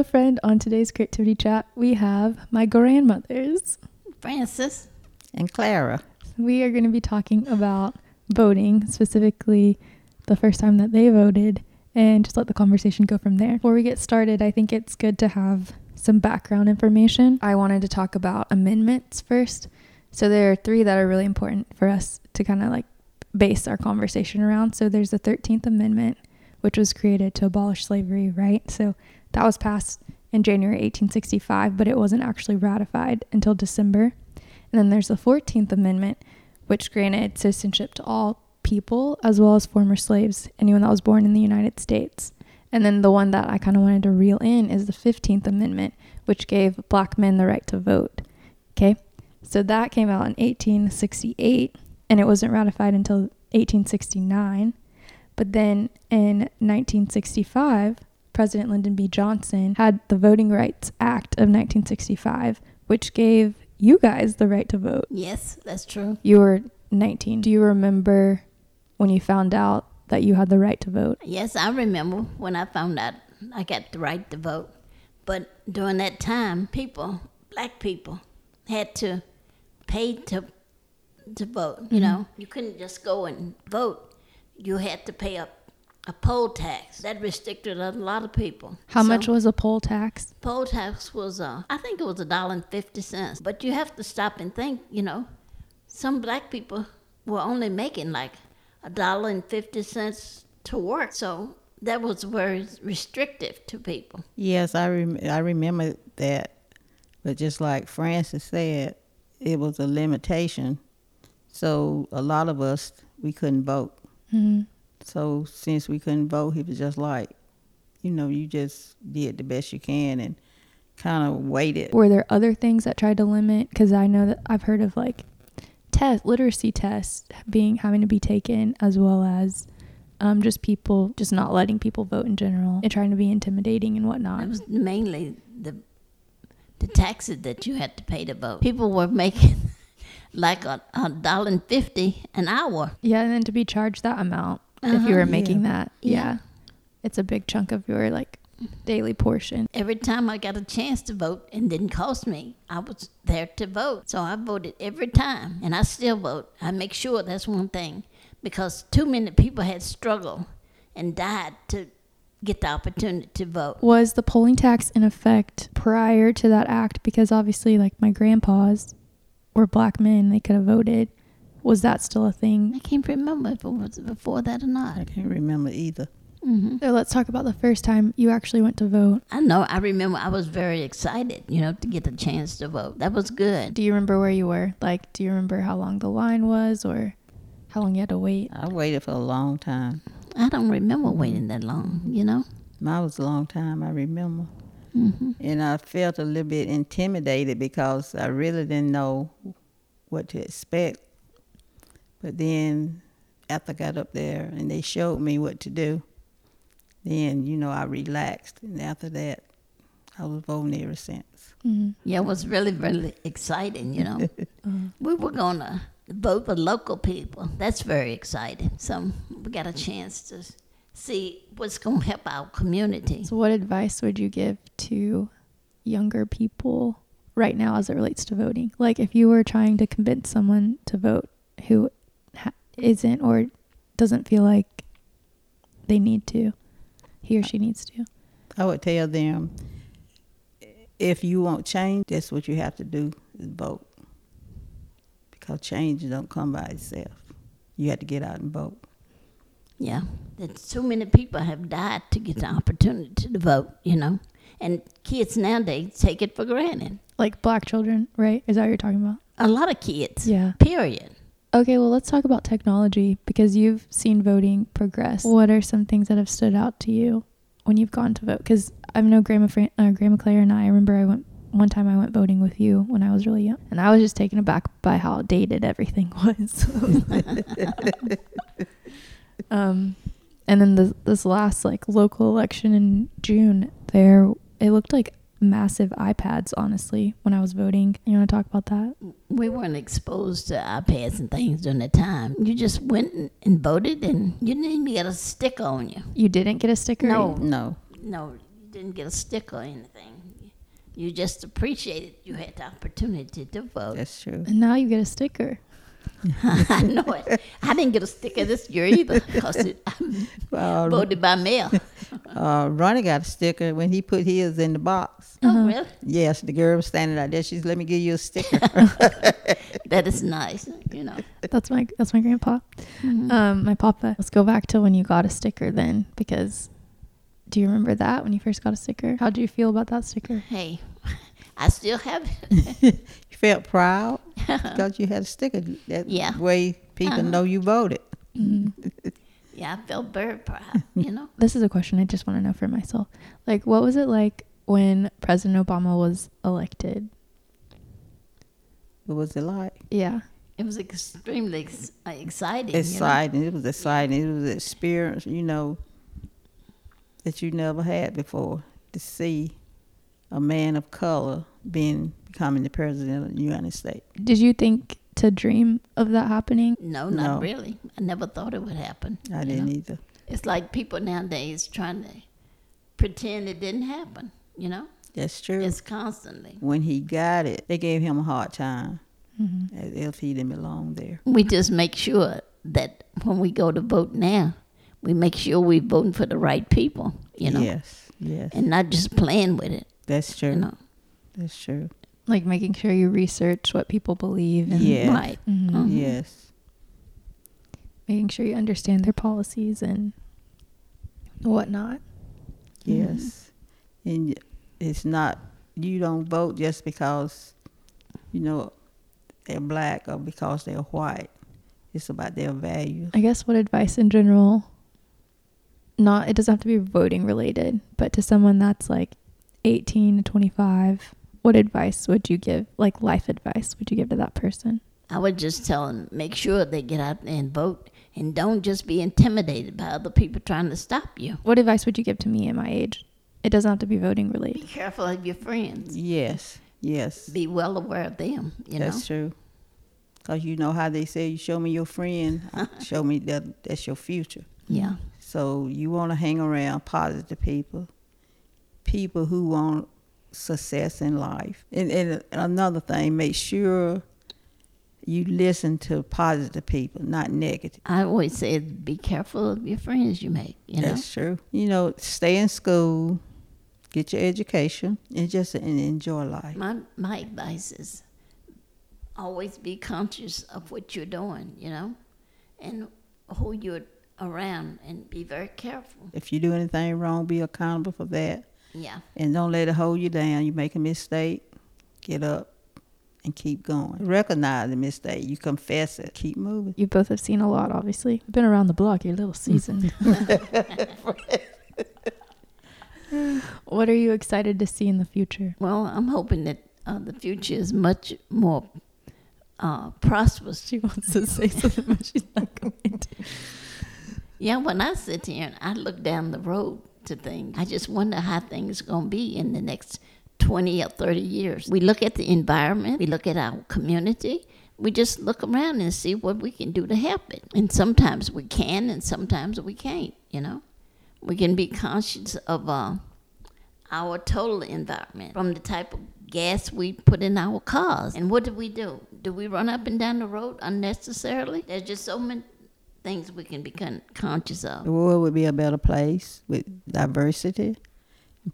Hello, friend. On today's creativity chat, we have my grandmothers. Francis. And Clara. We are going to be talking about voting, specifically the first time that they voted, and just let the conversation go from there. Before we get started, I think it's good to have some background information. I wanted to talk about amendments first. So there are three that are really important for us to kind of like base our conversation around. So there's the 13th Amendment, which was created to abolish slavery, right? So that was passed in January 1865, but it wasn't actually ratified until December. And then there's the 14th Amendment, which granted citizenship to all people as well as former slaves, anyone that was born in the United States. And then the one that I kind of wanted to reel in is the 15th Amendment, which gave black men the right to vote. Okay? So that came out in 1868 and it wasn't ratified until 1869. But then in 1965, President Lyndon B. Johnson had the Voting Rights Act of 1965, which gave you guys the right to vote. Yes, that's true. You were 19. Do you remember when you found out that you had the right to vote? Yes, I remember when I found out I got the right to vote. But during that time, people, black people, had to pay to to vote. You mm-hmm. know, you couldn't just go and vote. You had to pay a a poll tax. That restricted a lot of people. How So, much was a poll tax? poll tax was? Uh, I think it was a dollar and fifty cents. But you have to stop and think. You know, some black people were only making like a dollar and fifty cents to work. So that was very restrictive to people. Yes, I rem- I remember that. But just like Francis said, it was a limitation. So a lot of us we couldn't vote. Mhm. So since we couldn't vote, he was just like, you know, you just did the best you can and kind of waited. Were there other things that tried to limit? Because I know that I've heard of like test literacy tests being having to be taken, as well as um, just people just not letting people vote in general and trying to be intimidating and whatnot. It was mainly the the taxes that you had to pay to vote. People were making like a, a dollar and fifty an hour. Yeah, and then to be charged that amount if Uh-huh. you were making that, yeah. Yeah. it's a big chunk of your like daily portion. Every time I got a chance to vote and didn't cost me, I was there to vote. So I voted every time, and I still vote. I make sure that's one thing because too many people had struggled and died to get the opportunity to vote. Was the polling tax in effect prior to that act? Because obviously, like my grandpas were black men, they could have voted. Was that still a thing? I can't remember if it was before that or not. I can't remember either. hmm So let's talk about the first time you actually went to vote. I know. I remember I was very excited, you know, to get the chance to vote. That was good. Do you remember where you were? Like, do you remember how long the line was or how long you had to wait? I waited for a long time. I don't remember waiting that long, you know. Mine was a long time. I remember. Hmm And I felt a little bit intimidated because I really didn't know what to expect. But then after I got up there and they showed me what to do, then, you know, I relaxed. And after that, I was voting ever since. Mm-hmm. Yeah, it was really, really exciting, you know. we were going to vote for local people. That's very exciting. So we got a chance to see what's going to help our community. So, what advice would you give to younger people right now as it relates to voting? Like, if you were trying to convince someone to vote who ha- isn't or doesn't feel like they need to, he or she needs to. I would tell them if you want change, that's what you have to do is vote. Because change don't come by itself. You have to get out and vote. Yeah, that so many people have died to get the opportunity to vote, you know. And kids nowadays take it for granted. Like black children, right? Is that what you're talking about? A lot of kids, Yeah. period. Okay, well, let's talk about technology because you've seen voting progress. What are some things that have stood out to you when you've gone to vote? Because I know Grandma, Fran- uh, Grandma Claire and I, I remember I went one time I went voting with you when I was really young, and I was just taken aback by how outdated everything was. um, and then this, this last like local election in June, there it looked like massive iPads. Honestly, when I was voting, you want to talk about that? We weren't exposed to iPads and things during that time. You just went and, and voted, and you didn't even get a sticker on you. You didn't get a sticker. No. No. No, You didn't get a sticker or anything. You just appreciated you had the opportunity to vote. That's true. And now you get a sticker. I know it. I didn't get a sticker this year either because I Uh, voted by mail. uh, Ronnie got a sticker when he put his in the box. Oh, really? Yes, the girl was standing out there. She's let me give you a sticker. That is nice. You know. That's my that's my grandpa. Mm-hmm. Um, my papa. Let's go back to when you got a sticker then, because do you remember that when you first got a sticker? How do you feel about that sticker? Hey, I still have it. you felt proud because you had a sticker. That Yeah. way people Uh-huh. know you voted. Yeah, I felt very proud. You know. This is a question I just want to know for myself. Like, what was it like when President Obama was elected? What was it like? Yeah. It was extremely ex- uh, exciting. you know. Exciting. It was exciting. It was an experience, you know, that you never had before to see a man of color being becoming the president of the United States. Did you think to dream of that happening? No, not No. really. I never thought it would happen. I didn't know. either. It's like people nowadays trying to pretend it didn't happen. You know, That's true. it's constantly. when he got it, they gave him a hard time Mm-hmm. as if he didn't belong there. We just make sure that when we go to vote now, we make sure we're voting for the right people. You know, Yes, yes. and not just playing with it. That's true. You know, That's true. Like making sure you research what people believe and Yeah. right? Mhm. Mhm. Yes. making sure you understand their policies and whatnot. Yes. And it's not, you don't vote just because, you know, they're black or because they're white. It's about their values. I guess what advice in general, not, it doesn't have to be voting related, but to someone that's like 18 to 25, what advice would you give, like life advice, would you give to that person? I would just tell them make sure they get out and vote, and don't just be intimidated by other people trying to stop you. What advice would you give to me at my age? It doesn't have to be voting related. Be careful of your friends. Yes. Yes. Be well aware of them. You know. That's true. Because you know how they say, you show me your friend, show me that that's your future. Yeah. So you want to hang around positive people, people who want success in life. And, and another thing, make sure you listen to positive people, not negative. I always say be careful of your friends you make. You know. That's true. You know, stay in school, get your education, and just and enjoy life. My my advice is always be conscious of what you're doing, you know, and who you're around, and be very careful. If you do anything wrong, be accountable for that, Yeah, and don't let it hold you down. You make a mistake, get up, and keep going. Recognize the mistake. You confess it. Keep moving. You both have seen a lot, obviously. You've been around the block, you're a little seasoned. what are you excited to see in the future? well, I'm hoping that uh, the future is much more uh, prosperous. She wants to say something, but she's not going to. Yeah, when I sit here and I look down the road to things, I just wonder how things are going to be in the next 20 or 30 years. We look at the environment, we look at our community, we just look around and see what we can do to help it. And sometimes we can, and sometimes we can't, you know. We can be conscious of uh, our total environment from the type of gas we put in our cars. And what do we do? Do we run up and down the road unnecessarily? There's just so many things we can be con- conscious of. The world would be a better place with diversity.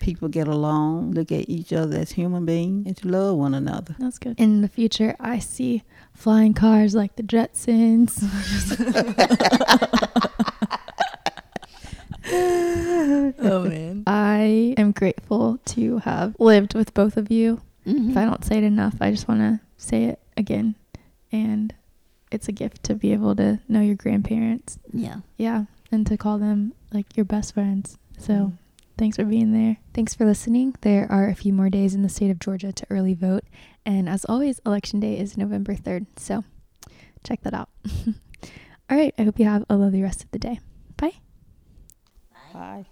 People get along, look at each other as human beings, and to love one another. That's good. In the future, I see flying cars like the Jetsons. oh man. I am grateful to have lived with both of you. Mhm. If I don't say it enough, I just want to say it again. And it's a gift to be able to know your grandparents. Yeah. Yeah. And to call them like your best friends. So mm-hmm. thanks for being there. Thanks for listening. There are a few more days in the state of Georgia to early vote. And as always, election day is November 3rd. So check that out. All right. I hope you have a lovely rest of the day. Bye. Bye.